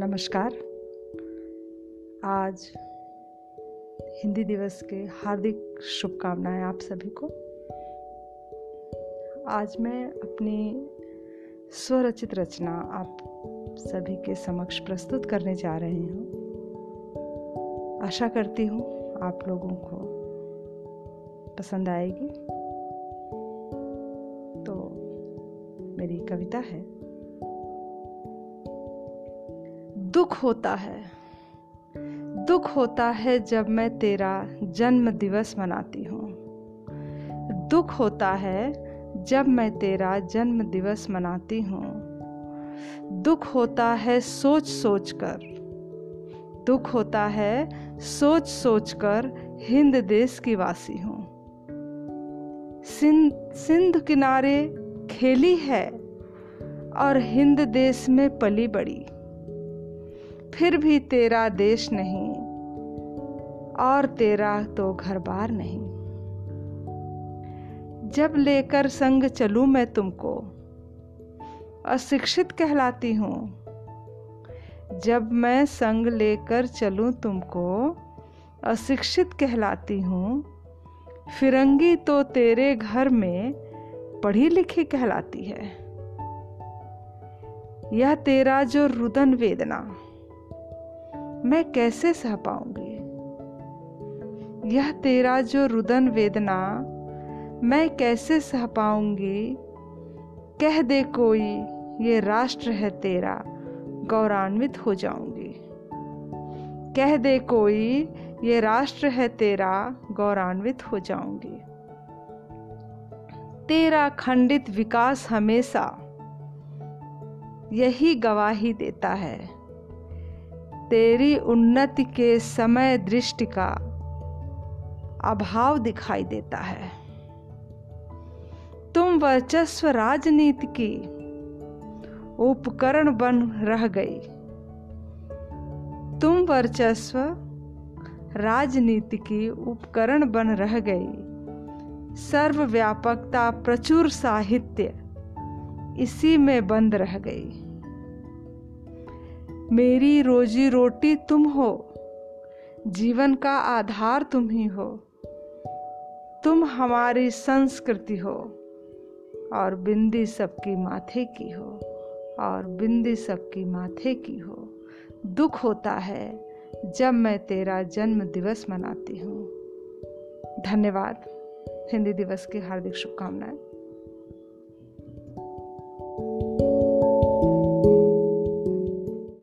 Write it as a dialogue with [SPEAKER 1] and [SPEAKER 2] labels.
[SPEAKER 1] नमस्कार। आज हिंदी दिवस के हार्दिक शुभकामनाएँ आप सभी को। आज मैं अपनी स्वरचित रचना आप सभी के समक्ष प्रस्तुत करने जा रही हूँ। आशा करती हूँ आप लोगों को पसंद आएगी। तो मेरी कविता है दुख होता है। दुख होता है जब मैं तेरा जन्म दिवस मनाती हूँ। दुख होता है जब मैं तेरा जन्म दिवस मनाती हूँ। दुख होता है सोच सोच कर दुख होता है सोच सोच कर हिंद देश की वासी हूँ। सिंध सिंध किनारे खेली है और हिंद देश में पली बड़ी। फिर भी तेरा देश नहीं और तेरा तो घर बार नहीं। जब लेकर संग चलूँ मैं तुमको, अशिक्षित कहलाती हूँ। जब मैं संग लेकर चलूँ तुमको, अशिक्षित कहलाती हूँ। फिरंगी तो तेरे घर में पढ़ी लिखी कहलाती है। यह तेरा जो रुदन वेदना मैं कैसे सह पाऊँगी? यह तेरा जो रुदन वेदना, मैं कैसे सह पाऊँगी? कह दे कोई, ये राष्ट्र है तेरा गौरवान्वित हो जाऊँगी। कह दे कोई, ये राष्ट्र है तेरा गौरवान्वित हो जाऊँगी। तेरा खंडित विकास हमेशा यही गवाही देता है। तेरी उन्नति के समय दृष्टि का अभाव दिखाई देता है। तुम वर्चस्व राजनीति की उपकरण बन रह गई। तुम वर्चस्व राजनीति की उपकरण बन रह गई। सर्वव्यापकता, प्रचुर साहित्य इसी में बंद रह गई। मेरी रोजी रोटी तुम हो। जीवन का आधार तुम ही हो। तुम हमारी संस्कृति हो और बिंदी सबकी माथे की हो और बिंदी सबकी माथे की हो। दुख होता है जब मैं तेरा जन्म दिवस मनाती हूँ। धन्यवाद। हिंदी दिवस की हार्दिक शुभकामनाएँ।